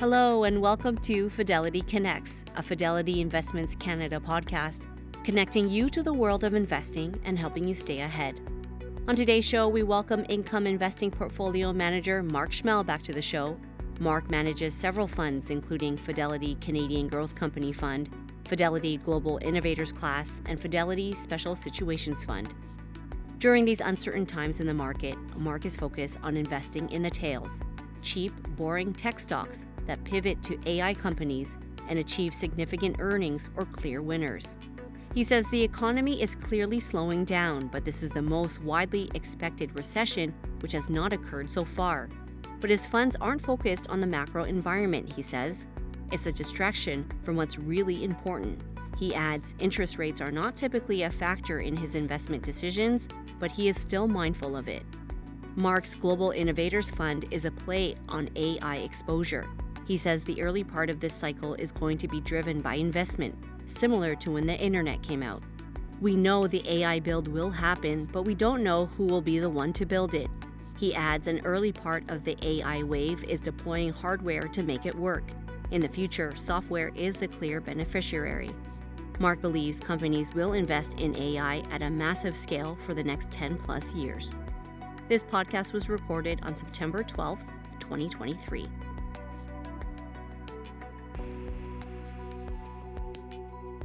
Hello, and welcome to Fidelity Connects, a Fidelity Investments Canada podcast, connecting you to the world of investing and helping you stay ahead. On today's show, we welcome income investing portfolio manager Mark Schmehl back to the show. Mark manages several funds, including Fidelity Canadian Growth Company Fund, Fidelity Global Innovators Class, and Fidelity Special Situations Fund. During these uncertain times in the market, Mark is focused on investing in the tails cheap, boring tech stocks that pivot to AI companies and achieve significant earnings or clear winners. He says the economy is clearly slowing down, but this is the most widely expected recession which has not occurred so far. But his funds aren't focused on the macro environment, he says. It's a distraction from what's really important. He adds interest rates are not typically a factor in his investment decisions, but he is still mindful of it. Mark's Global Innovators Fund is a play on AI exposure. He says the early part of this cycle is going to be driven by investment, similar to when the internet came out. We know the AI build will happen, but we don't know who will be the one to build it. He adds an early part of the AI wave is deploying hardware to make it work. In the future, software is the clear beneficiary. Mark believes companies will invest in AI at a massive scale for the next 10 plus years. This podcast was recorded on September 12, 2023.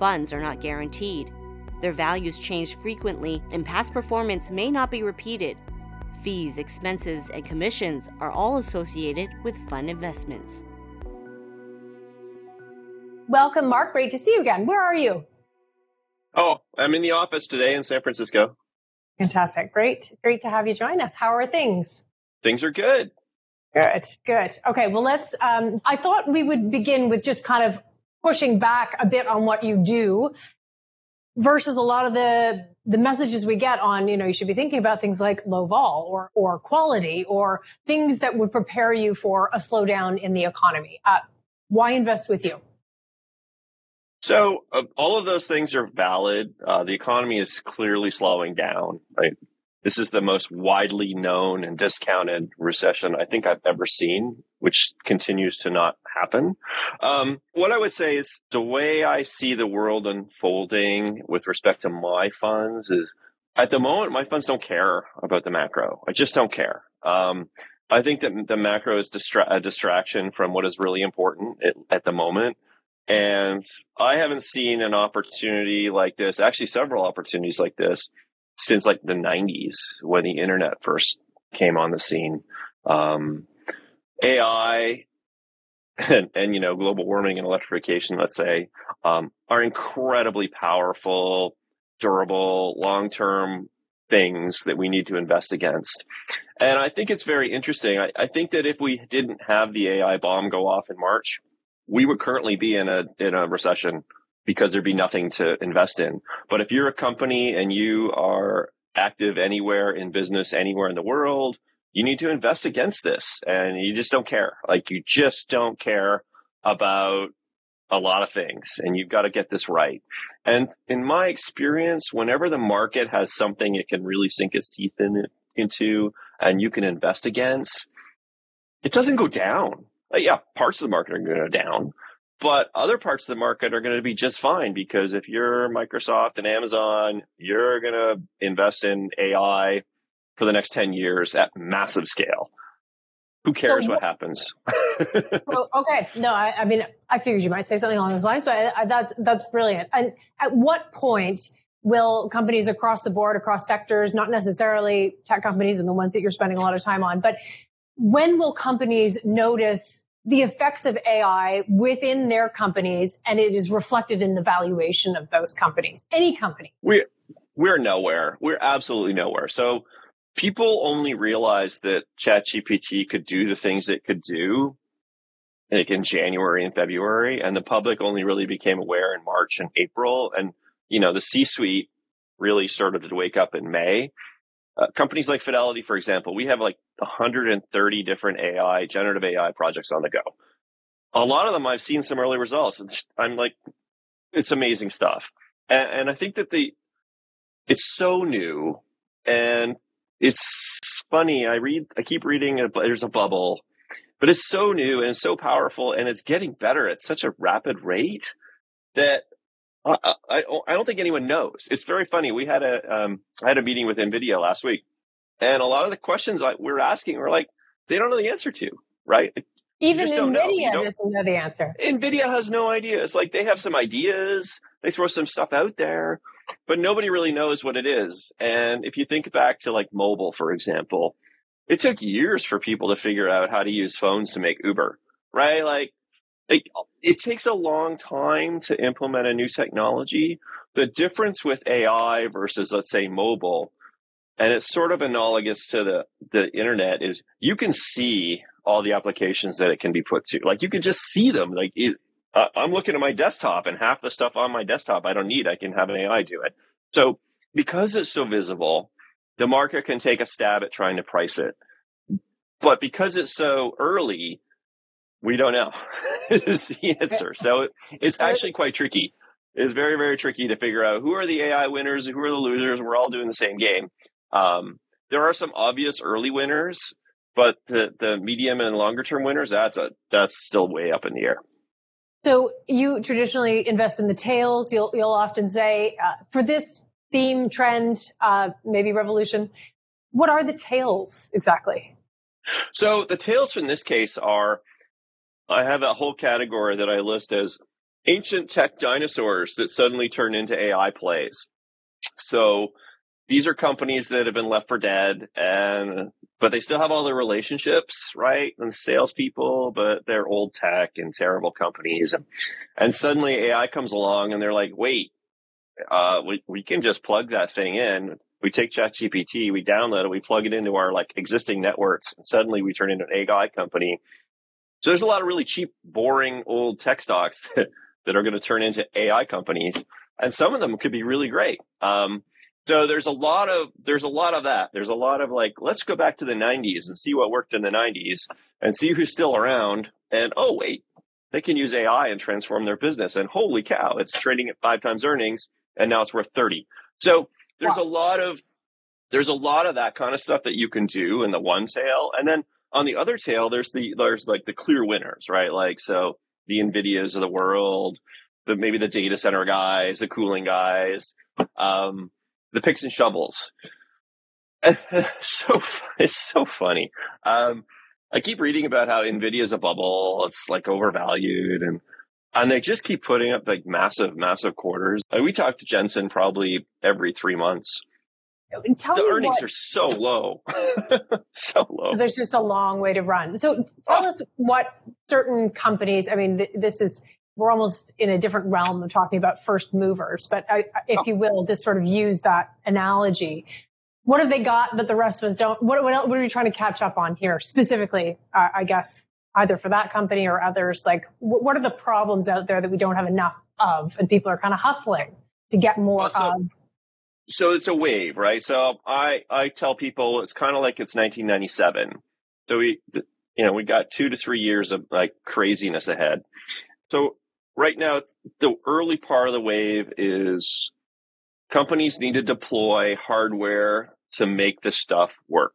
funds are not guaranteed. Their values change frequently, and past performance may not be repeated. Fees, expenses, and commissions are all associated with fund investments. Welcome, Mark. Great to see you again. Where are you? Oh, I'm in the office today in San Francisco. Fantastic. Great. Great to have you join us. How are things? Things are good. Good, good. Okay, well, let's. Um, I thought we would begin with just kind of pushing back a bit on what you do versus a lot of the the messages we get on, you know, you should be thinking about things like low vol or or quality or things that would prepare you for a slowdown in the economy. Uh, why invest with you? So uh, all of those things are valid. Uh, the economy is clearly slowing down. Right, this is the most widely known and discounted recession I think I've ever seen, which continues to not happen. Um, what I would say is the way I see the world unfolding with respect to my funds is at the moment, my funds don't care about the macro. I just don't care. Um, I think that the macro is distra- a distraction from what is really important at, at the moment. And I haven't seen an opportunity like this, actually, several opportunities like this since like the 90s when the internet first came on the scene. Um, AI and, and, you know global warming and electrification, let's say, um, are incredibly powerful, durable, long term things that we need to invest against. And I think it's very interesting. I, I think that if we didn't have the AI bomb go off in March, we would currently be in a in a recession because there'd be nothing to invest in. But if you're a company and you are active anywhere in business, anywhere in the world, you need to invest against this and you just don't care. Like you just don't care about a lot of things and you've got to get this right. And in my experience, whenever the market has something it can really sink its teeth in into and you can invest against, it doesn't go down. Like, yeah, parts of the market are going to go down, but other parts of the market are going to be just fine because if you're Microsoft and Amazon, you're going to invest in AI for the next 10 years at massive scale. Who cares so, what happens? well, okay. No, I, I, mean, I figured you might say something along those lines, but I, I, that's, that's brilliant. And at what point will companies across the board, across sectors, not necessarily tech companies and the ones that you're spending a lot of time on, but when will companies notice the effects of AI within their companies and it is reflected in the valuation of those companies, any company. We, we're nowhere. We're absolutely nowhere. So people only realized that ChatGPT could do the things it could do like in January and February, and the public only really became aware in March and April. And you know, the C-suite really started to wake up in May. Uh, companies like Fidelity, for example, we have like 130 different AI, generative AI projects on the go. A lot of them I've seen some early results. I'm like, it's amazing stuff. And, and I think that the, it's so new and it's funny. I read, I keep reading, there's a bubble, but it's so new and so powerful and it's getting better at such a rapid rate that I, I, I don't think anyone knows. It's very funny. We had a, um, I had a meeting with NVIDIA last week and a lot of the questions I, we're asking were like, they don't know the answer to, right? Even NVIDIA doesn't know the answer. NVIDIA has no idea. It's like they have some ideas, they throw some stuff out there, but nobody really knows what it is. And if you think back to like mobile, for example, it took years for people to figure out how to use phones to make Uber, right? Like, it, it takes a long time to implement a new technology. The difference with AI versus, let's say, mobile, and it's sort of analogous to the, the internet, is you can see all the applications that it can be put to. Like you can just see them. Like it, uh, I'm looking at my desktop, and half the stuff on my desktop I don't need. I can have an AI do it. So because it's so visible, the market can take a stab at trying to price it. But because it's so early, we don't know is the answer. So it, it's actually quite tricky. It's very, very tricky to figure out who are the AI winners, who are the losers. We're all doing the same game. Um, there are some obvious early winners, but the the medium and longer term winners, that's a that's still way up in the air. So you traditionally invest in the tails. You'll you'll often say uh, for this theme trend, uh, maybe revolution. What are the tails exactly? So the tails in this case are, I have a whole category that I list as ancient tech dinosaurs that suddenly turn into AI plays. So these are companies that have been left for dead and but they still have all their relationships right and salespeople but they're old tech and terrible companies and suddenly ai comes along and they're like wait uh, we, we can just plug that thing in we take ChatGPT, we download it, we plug it into our like existing networks, and suddenly we turn into an AI company. So there's a lot of really cheap, boring old tech stocks that, that are going to turn into AI companies, and some of them could be really great. Um, so there's a lot of there's a lot of that. There's a lot of like, let's go back to the 90s and see what worked in the 90s and see who's still around. And oh wait, they can use AI and transform their business. And holy cow, it's trading at five times earnings, and now it's worth 30. So there's wow. a lot of there's a lot of that kind of stuff that you can do in the one tail, and then on the other tail, there's the there's like the clear winners, right? Like so the Nvidias of the world, the maybe the data center guys, the cooling guys. Um, the picks and shovels. so it's so funny. Um, I keep reading about how Nvidia is a bubble. It's like overvalued and and they just keep putting up like massive, massive quarters. Like we talk to Jensen probably every three months. Tell the earnings what, are so low, so low. There's just a long way to run. So tell oh. us what certain companies. I mean, th- this is we're almost in a different realm of talking about first movers, but I, if you will, just sort of use that analogy. What have they got that the rest of us don't? What, what, what are we trying to catch up on here specifically? Uh, I guess either for that company or others. Like, what, what are the problems out there that we don't have enough of, and people are kind of hustling to get more well, so, of? So it's a wave, right? So I I tell people it's kind of like it's 1997. So we you know we got two to three years of like craziness ahead. So right now, the early part of the wave is companies need to deploy hardware to make the stuff work.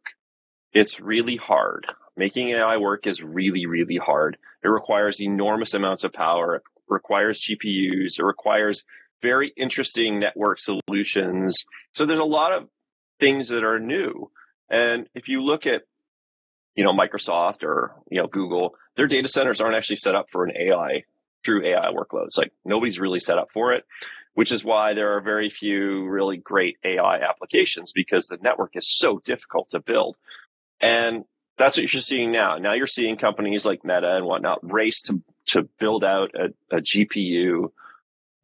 It's really hard. Making AI work is really, really hard. It requires enormous amounts of power. It requires GPUs. It requires very interesting network solutions. So there's a lot of things that are new. And if you look at, you know, Microsoft or, you know, Google, their data centers aren't actually set up for an AI true AI workloads. Like nobody's really set up for it, which is why there are very few really great AI applications because the network is so difficult to build. And that's what you're seeing now. Now you're seeing companies like Meta and whatnot race to, to build out a, a GPU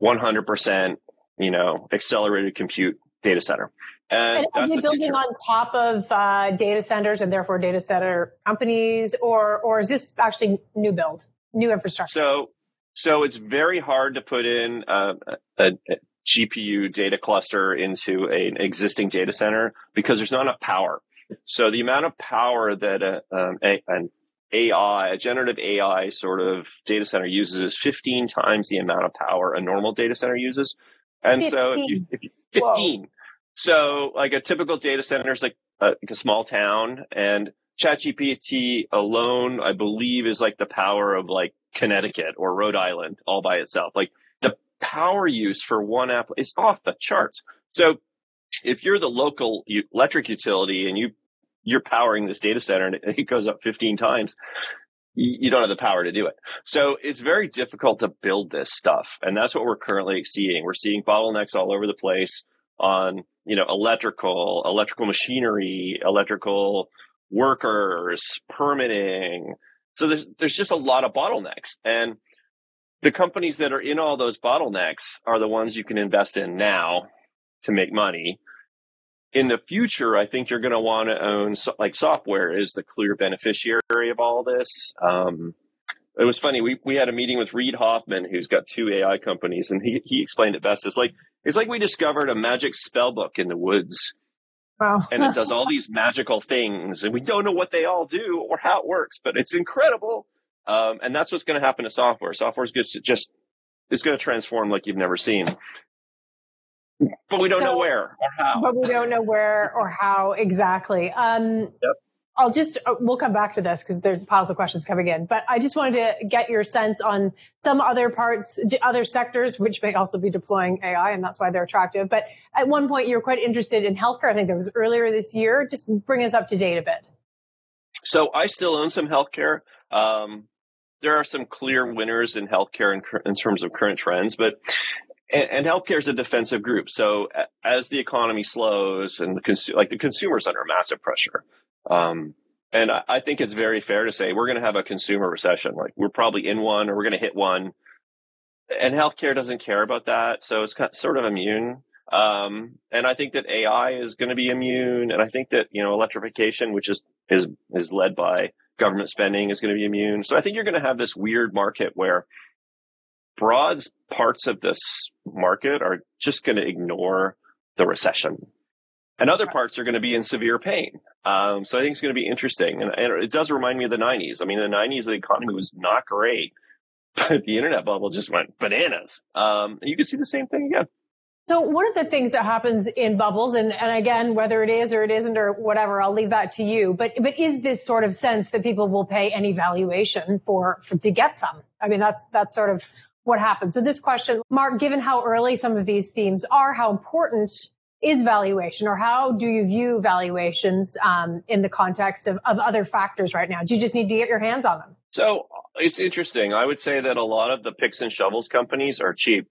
100%, you know, accelerated compute data center. And, and are they building future. on top of uh, data centers and therefore data center companies, or or is this actually new build? new infrastructure. So, so it's very hard to put in uh, a, a, GPU data cluster into an existing data center because there's not enough power. So the amount of power that a, um, a, an AI, a generative AI sort of data center uses is 15 times the amount of power a normal data center uses. And 15. so if you, if you 15. Whoa. So like a typical data center is like a, like a small town and ChatGPT alone, I believe is like the power of like Connecticut or Rhode Island all by itself. Like the power use for one app is off the charts. So if you're the local electric utility and you you're powering this data center and it goes up 15 times, you don't have the power to do it. So it's very difficult to build this stuff. And that's what we're currently seeing. We're seeing bottlenecks all over the place on, you know, electrical, electrical machinery, electrical workers, permitting. So there's, there's just a lot of bottlenecks. And the companies that are in all those bottlenecks are the ones you can invest in now to make money in the future, I think you're going to want to own like software is the clear beneficiary of all this. Um, it was funny. We we had a meeting with Reid Hoffman, who's got two AI companies, and he he explained it best. It's like it's like we discovered a magic spell book in the woods. Wow. and it does all these magical things, and we don't know what they all do or how it works, but it's incredible. Um, and that's what's going to happen to software. Software is just just it's going to transform like you've never seen but we don't so, know where or how. But we don't know where or how exactly. Um, yep. I'll just, uh, we'll come back to this because there's piles of questions coming in, but I just wanted to get your sense on some other parts, other sectors, which may also be deploying AI and that's why they're attractive. But at one point you were quite interested in healthcare. I think that was earlier this year. Just bring us up to date a bit. So I still own some healthcare. Um, there are some clear winners in healthcare in, in terms of current trends, but and, healthcare is a defensive group. So as the economy slows and the consu- like the consumer's under massive pressure. Um, and I, I, think it's very fair to say we're going to have a consumer recession. Like we're probably in one or we're going to hit one. And healthcare doesn't care about that. So it's kind of, sort of immune. Um, and I think that AI is going to be immune. And I think that, you know, electrification, which is, is, is led by government spending is going to be immune. So I think you're going to have this weird market where broad parts of this market are just going to ignore the recession. And other parts are going to be in severe pain. Um, so I think it's going to be interesting. And, and, it does remind me of the 90s. I mean, in the 90s, the economy was not great, but the internet bubble just went bananas. Um, and you can see the same thing again. So one of the things that happens in bubbles, and, and again, whether it is or it isn't or whatever, I'll leave that to you. But but is this sort of sense that people will pay any valuation for, for to get some? I mean, that's that's sort of what happens. So this question, Mark, given how early some of these themes are, how important is valuation or how do you view valuations um, in the context of, of other factors right now? Do you just need to get your hands on them? So it's interesting. I would say that a lot of the picks and shovels companies are cheap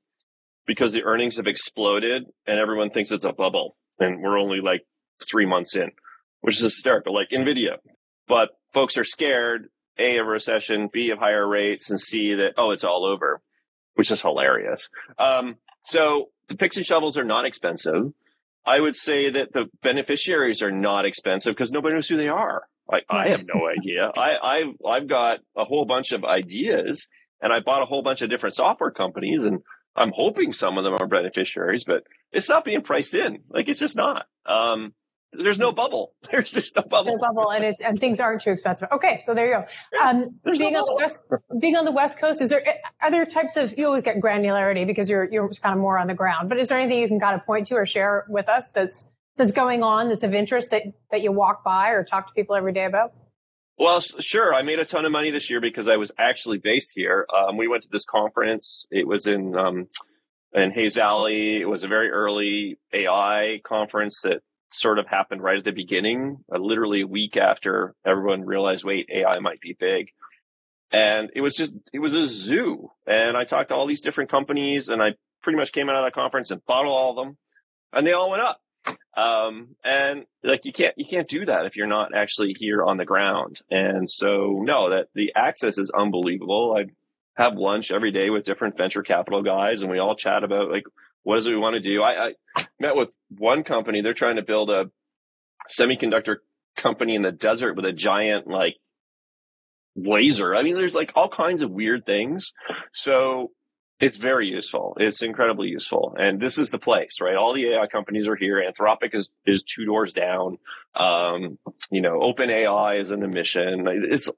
because the earnings have exploded and everyone thinks it's a bubble. And we're only like three months in, which is hysterical, like NVIDIA. But folks are scared, A, of recession, B, of higher rates, and C, that, oh, it's all over which is hilarious. Um, so the picks and shovels are not expensive. I would say that the beneficiaries are not expensive because nobody knows who they are. Like I have no idea. I, I've I've got a whole bunch of ideas, and I bought a whole bunch of different software companies, and I'm hoping some of them are beneficiaries, but it's not being priced in. Like it's just not. Um, there's no bubble. There's just no bubble. No bubble, and it's and things aren't too expensive. Okay, so there you go. Um, being no on the west, being on the west coast, is there other types of you always get granularity because you're you're kind of more on the ground. But is there anything you can kind of point to or share with us that's that's going on that's of interest that that you walk by or talk to people every day about? Well, sure. I made a ton of money this year because I was actually based here. Um, we went to this conference. It was in um, in Hayes Valley. It was a very early AI conference that sort of happened right at the beginning, uh, literally a week after everyone realized, wait, AI might be big. And it was just, it was a zoo. And I talked to all these different companies and I pretty much came out of that conference and bought all of them and they all went up. Um, and like you can't, you can't do that if you're not actually here on the ground. And so no, that the access is unbelievable. I have lunch every day with different venture capital guys and we all chat about like, what is it we want to do? I, I met with one company. They're trying to build a semiconductor company in the desert with a giant like laser. I mean, there's like all kinds of weird things. So it's very useful. It's incredibly useful. And this is the place, right? All the AI companies are here. Anthropic is, is two doors down. Um, you know, OpenAI is in the mission. It's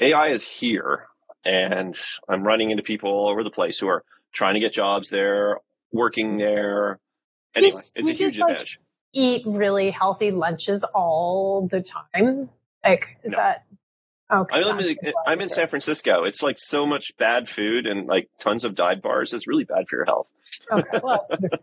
AI is here and I'm running into people all over the place who are trying to get jobs there, working there. Anyway, Just- it's a huge like, advantage. Eat really healthy lunches all the time. Like, is No. that okay? I'm in, I'm in San Francisco. It's like so much bad food and like tons of dive bars. It's really bad for your health. Okay, well, that's,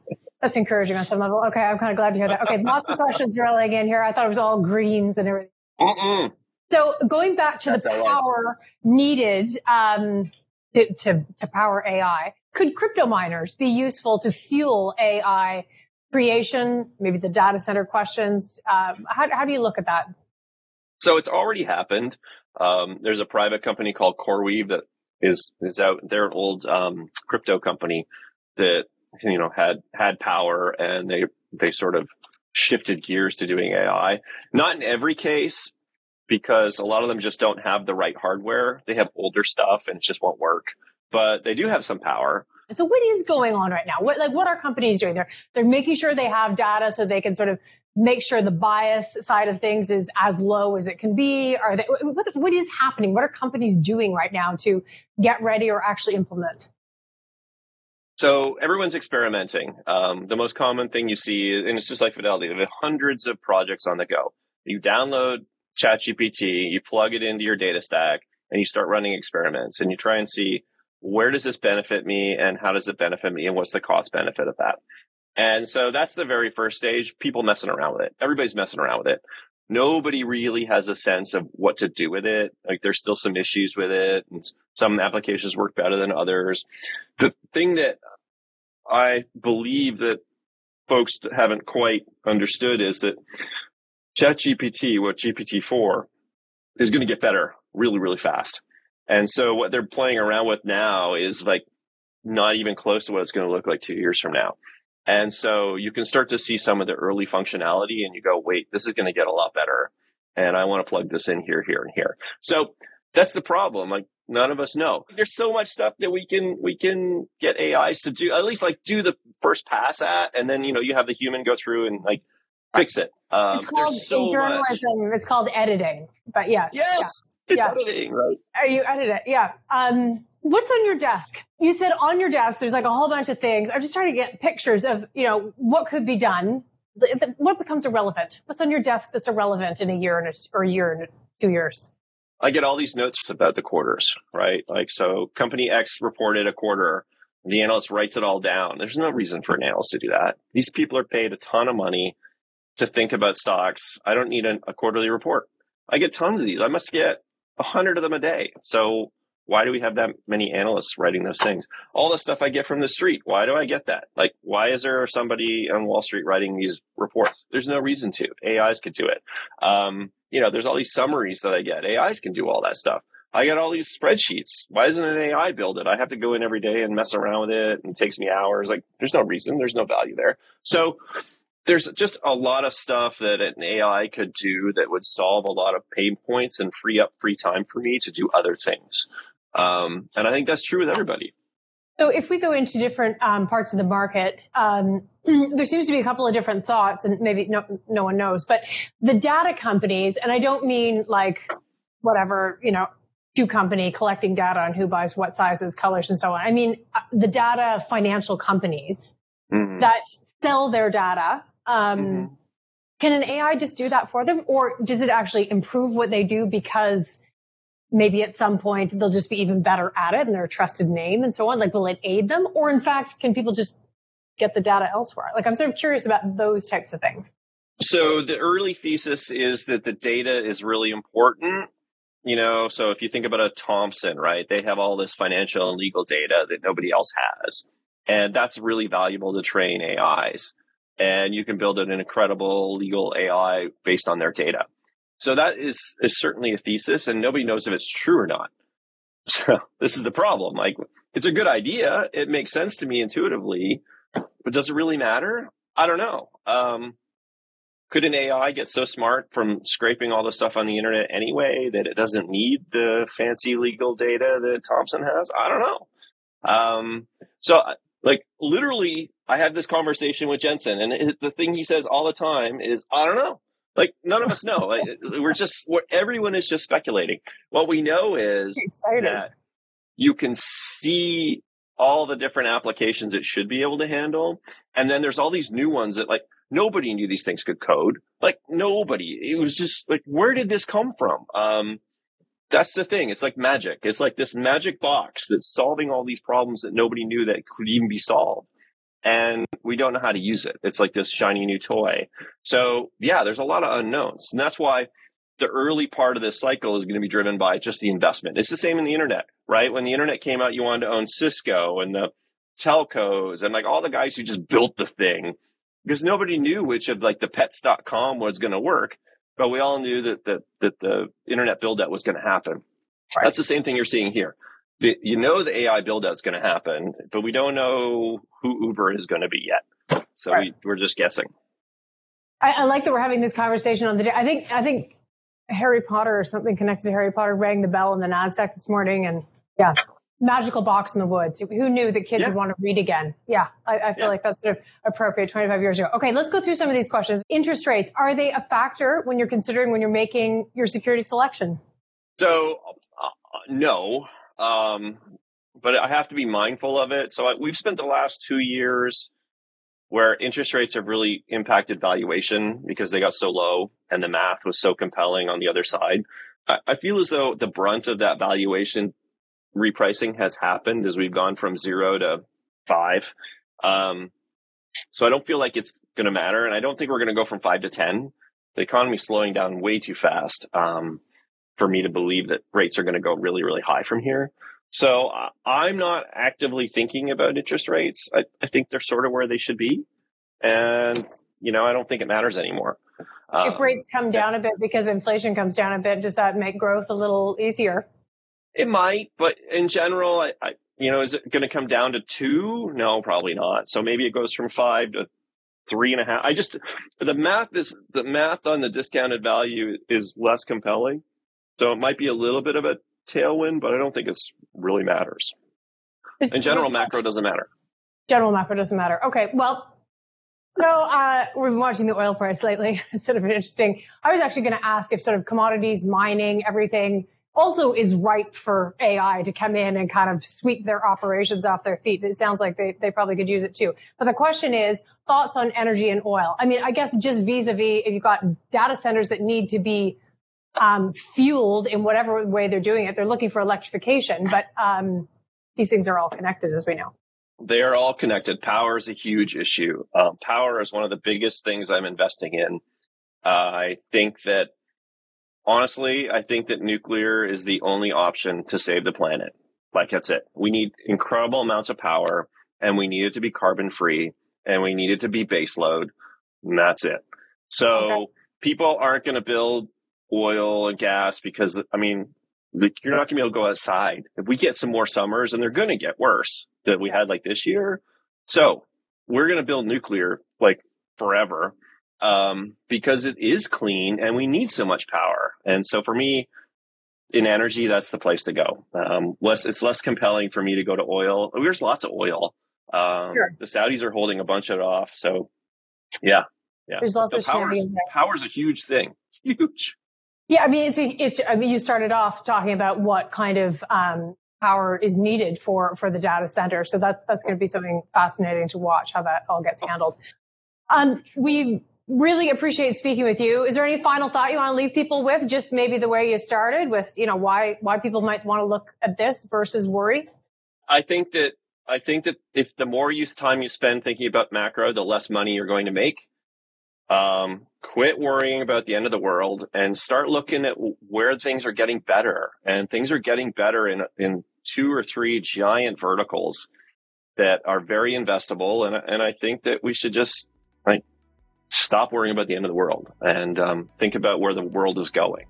that's encouraging on some level. Okay, I'm kind of glad to hear that. Okay, lots of questions rolling in here. I thought it was all greens and everything. Mm-mm. So going back to That's the power needed um, to, to, to power AI, could crypto miners be useful to fuel AI creation? Maybe the data center questions. Um, how, how do you look at that? So it's already happened. Um, there's a private company called CoreWeave that is is out. They're an old um, crypto company that you know had had power, and they they sort of shifted gears to doing AI. Not in every case, because a lot of them just don't have the right hardware. They have older stuff, and it just won't work. But they do have some power. And so what is going on right now? What, like, what are companies doing? They're, they're making sure they have data so they can sort of make sure the bias side of things is as low as it can be. Are they, what, what is happening? What are companies doing right now to get ready or actually implement? So everyone's experimenting. Um, the most common thing you see, and it's just like Fidelity, they have hundreds of projects on the go. You download ChatGPT, you plug it into your data stack, and you start running experiments, and you try and see where does this benefit me, and how does it benefit me, and what's the cost benefit of that. And so that's the very first stage. People messing around with it. Everybody's messing around with it. Nobody really has a sense of what to do with it. Like there's still some issues with it, and some applications work better than others. The thing that I believe that folks haven't quite understood is that ChatGPT, what GPT-4, is going to get better really, really fast. And so what they're playing around with now is like not even close to what it's going to look like two years from now. And so you can start to see some of the early functionality and you go, wait, this is going to get a lot better. And I want to plug this in here, here, and here. So that's the problem. Like none of us know. There's so much stuff that we can we can get AIs to do. At least like do the first pass at, and then you know you have the human go through and like fix it. Um, it's called so in much. journalism. It's called editing. But yes, Yes, it's Yeah. editing, right? Are you edit it? Yeah. Um, what's on your desk? You said on your desk, there's like a whole bunch of things. I'm just trying to get pictures of, you know, what could be done. What becomes irrelevant? What's on your desk that's irrelevant in a year and a, or a year and two years? I get all these notes about the quarters, right? Like, so company X reported a quarter. The analyst writes it all down. There's no reason for an analyst to do that. These people are paid a ton of money to think about stocks. I don't need an, a quarterly report. I get tons of these. I must get a hundred of them a day. So why do we have that many analysts writing those things? All the stuff I get from the street. Why do I get that? Like, why is there somebody on Wall Street writing these reports? There's no reason to. AIs could do it. Um, you know, there's all these summaries that I get. AIs can do all that stuff. I get all these spreadsheets. Why doesn't an AI build it? I have to go in every day and mess around with it and it takes me hours. Like, there's no reason. There's no value there. So there's just a lot of stuff that an AI could do that would solve a lot of pain points and free up free time for me to do other things. Um, and I think that's true with everybody. So if we go into different um, parts of the market, um, there seems to be a couple of different thoughts, and maybe no, no one knows, but the data companies, and I don't mean like whatever, you know, shoe company collecting data on who buys what sizes, colors, and so on. I mean uh, the data financial companies Mhm. that sell their data. Um, Mhm. Can an AI just do that for them, or does it actually improve what they do because maybe at some point they'll just be even better at it and they're a trusted name and so on? Like, will it aid them, or in fact, can people just get the data elsewhere? Like, I'm sort of curious about those types of things. So the early thesis is that the data is really important. You know, so if you think about a Thomson, right, they have all this financial and legal data that nobody else has. And that's really valuable to train AIs. And you can build an incredible legal AI based on their data. So that is, is certainly a thesis, and nobody knows if it's true or not. So this is the problem. Like, it's a good idea. It makes sense to me intuitively, but does it really matter? I don't know. Um, could an AI get so smart from scraping all the stuff on the internet anyway that it doesn't need the fancy legal data that Thomson has? I don't know. Um, so, like, literally, I had this conversation with Jensen, and it, the thing he says all the time is, I don't know. Like, none of us know. Like, we're just, everyone is just speculating. What we know is that you can see all the different applications it should be able to handle. And then there's all these new ones that like nobody knew these things could code. Like nobody. It was just like, where did this come from? Um, that's the thing. It's like magic. It's like this magic box that's solving all these problems that nobody knew that could even be solved. And we don't know how to use it. It's like this shiny new toy. So yeah, there's a lot of unknowns. And that's why the early part of this cycle is going to be driven by just the investment. It's the same in the internet, right? When the internet came out, you wanted to own Cisco and the telcos and like all the guys who just built the thing because nobody knew which of like the pets.com was going to work, but we all knew that the, that the internet build out was going to happen. Right. That's the same thing you're seeing here. The, you know, the AI build out is going to happen, but we don't know who Uber is going to be yet. So right. we, we're just guessing. I, I, like that we're having this conversation on the day. I think, I think Harry Potter or something connected to Harry Potter rang the bell in the NASDAQ this morning. And yeah, magical box in the woods. Who knew that kids yeah. would want to read again? Yeah, I, I feel yeah. like that's sort of appropriate 25 years ago. Okay, let's go through some of these questions. Interest rates, are they a factor when you're considering when you're making your security selection? So, uh, no. Um, but I have to be mindful of it. So I, we've spent the last two years where interest rates have really impacted valuation because they got so low and the math was so compelling on the other side. I, feel as though the brunt of that valuation repricing has happened as we've gone from zero to five. Um, so I don't feel like it's going to matter. And I don't think we're going to go from five to 10. The economy's slowing down way too fast um, for me to believe that rates are going to go really, really high from here. So uh, I'm not actively thinking about interest rates. I, I, think they're sort of where they should be. And, you know, I don't think it matters anymore. Um, if rates come down a bit because inflation comes down a bit, does that make growth a little easier? It might, but in general, I, I you know, is it going to come down to two? No, probably not. So maybe it goes from five to three and a half. I just the math is the math on the discounted value is less compelling. So it might be a little bit of a tailwind, but I don't think it's really matters. It's, In general, macro doesn't matter. General macro doesn't matter. Okay, well, so uh, we've been watching the oil price lately. It's sort of interesting. I was actually going to ask if sort of commodities, mining, everything also is ripe for AI to come in and kind of sweep their operations off their feet. It sounds like they, they probably could use it too. But the question is thoughts on energy and oil. I mean, I guess just vis-a-vis if you've got data centers that need to be um, fueled in whatever way they're doing it, they're looking for electrification. But um, these things are all connected, as we know. They are all connected. Power is a huge issue. Um, power is one of the biggest things I'm investing in. Uh, I think that honestly, I think that nuclear is the only option to save the planet. Like that's it. We need incredible amounts of power and we need it to be carbon free and we need it to be baseload. And that's it. So okay. people aren't going to build oil and gas because, I mean, like you're not going to be able to go outside. If we get some more summers and they're going to get worse that we had like this year. So we're going to build nuclear like forever um, because it is clean and we need so much power. And so for me, in energy, that's the place to go. Um, less, it's less compelling for me to go to oil. There's lots of oil. Um, sure. The Saudis are holding a bunch of it off. So, yeah, yeah. There's lots of power. Power is a huge thing. Huge. Yeah, I mean, it's it's. I mean, you started off talking about what kind of um, power is needed for for the data center. So that's that's going to be something fascinating to watch how that all gets handled. Um, we really appreciate speaking with you. Is there any final thought you want to leave people with? Just maybe the way you started with, you know, why why people might want to look at this versus worry. I think that I think that if the more time you spend thinking about macro, the less money you're going to make. Um, quit worrying about the end of the world and start looking at where things are getting better. And things are getting better in in two or three giant verticals that are very investable. And and I think that we should just like stop worrying about the end of the world and um, think about where the world is going.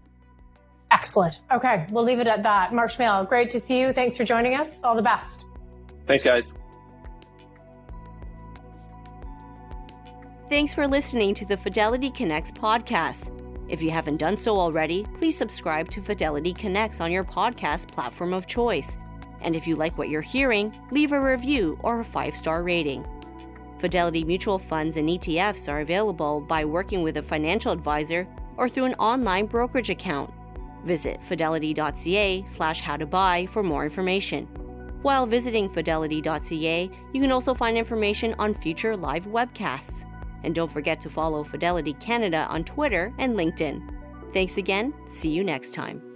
Excellent. Okay, we'll leave it at that. Mark Schmehl, great to see you. Thanks for joining us. All the best. Thanks, guys. Thanks for listening to the Fidelity Connects podcast. If you haven't done so already, please subscribe to Fidelity Connects on your podcast platform of choice. And if you like what you're hearing, leave a review or a five star rating. Fidelity mutual funds and ETFs are available by working with a financial advisor or through an online brokerage account. Visit fidelity.ca slash how to buy for more information. While visiting fidelity.ca, you can also find information on future live webcasts. And don't forget to follow Fidelity Canada on Twitter and LinkedIn. Thanks again. See you next time.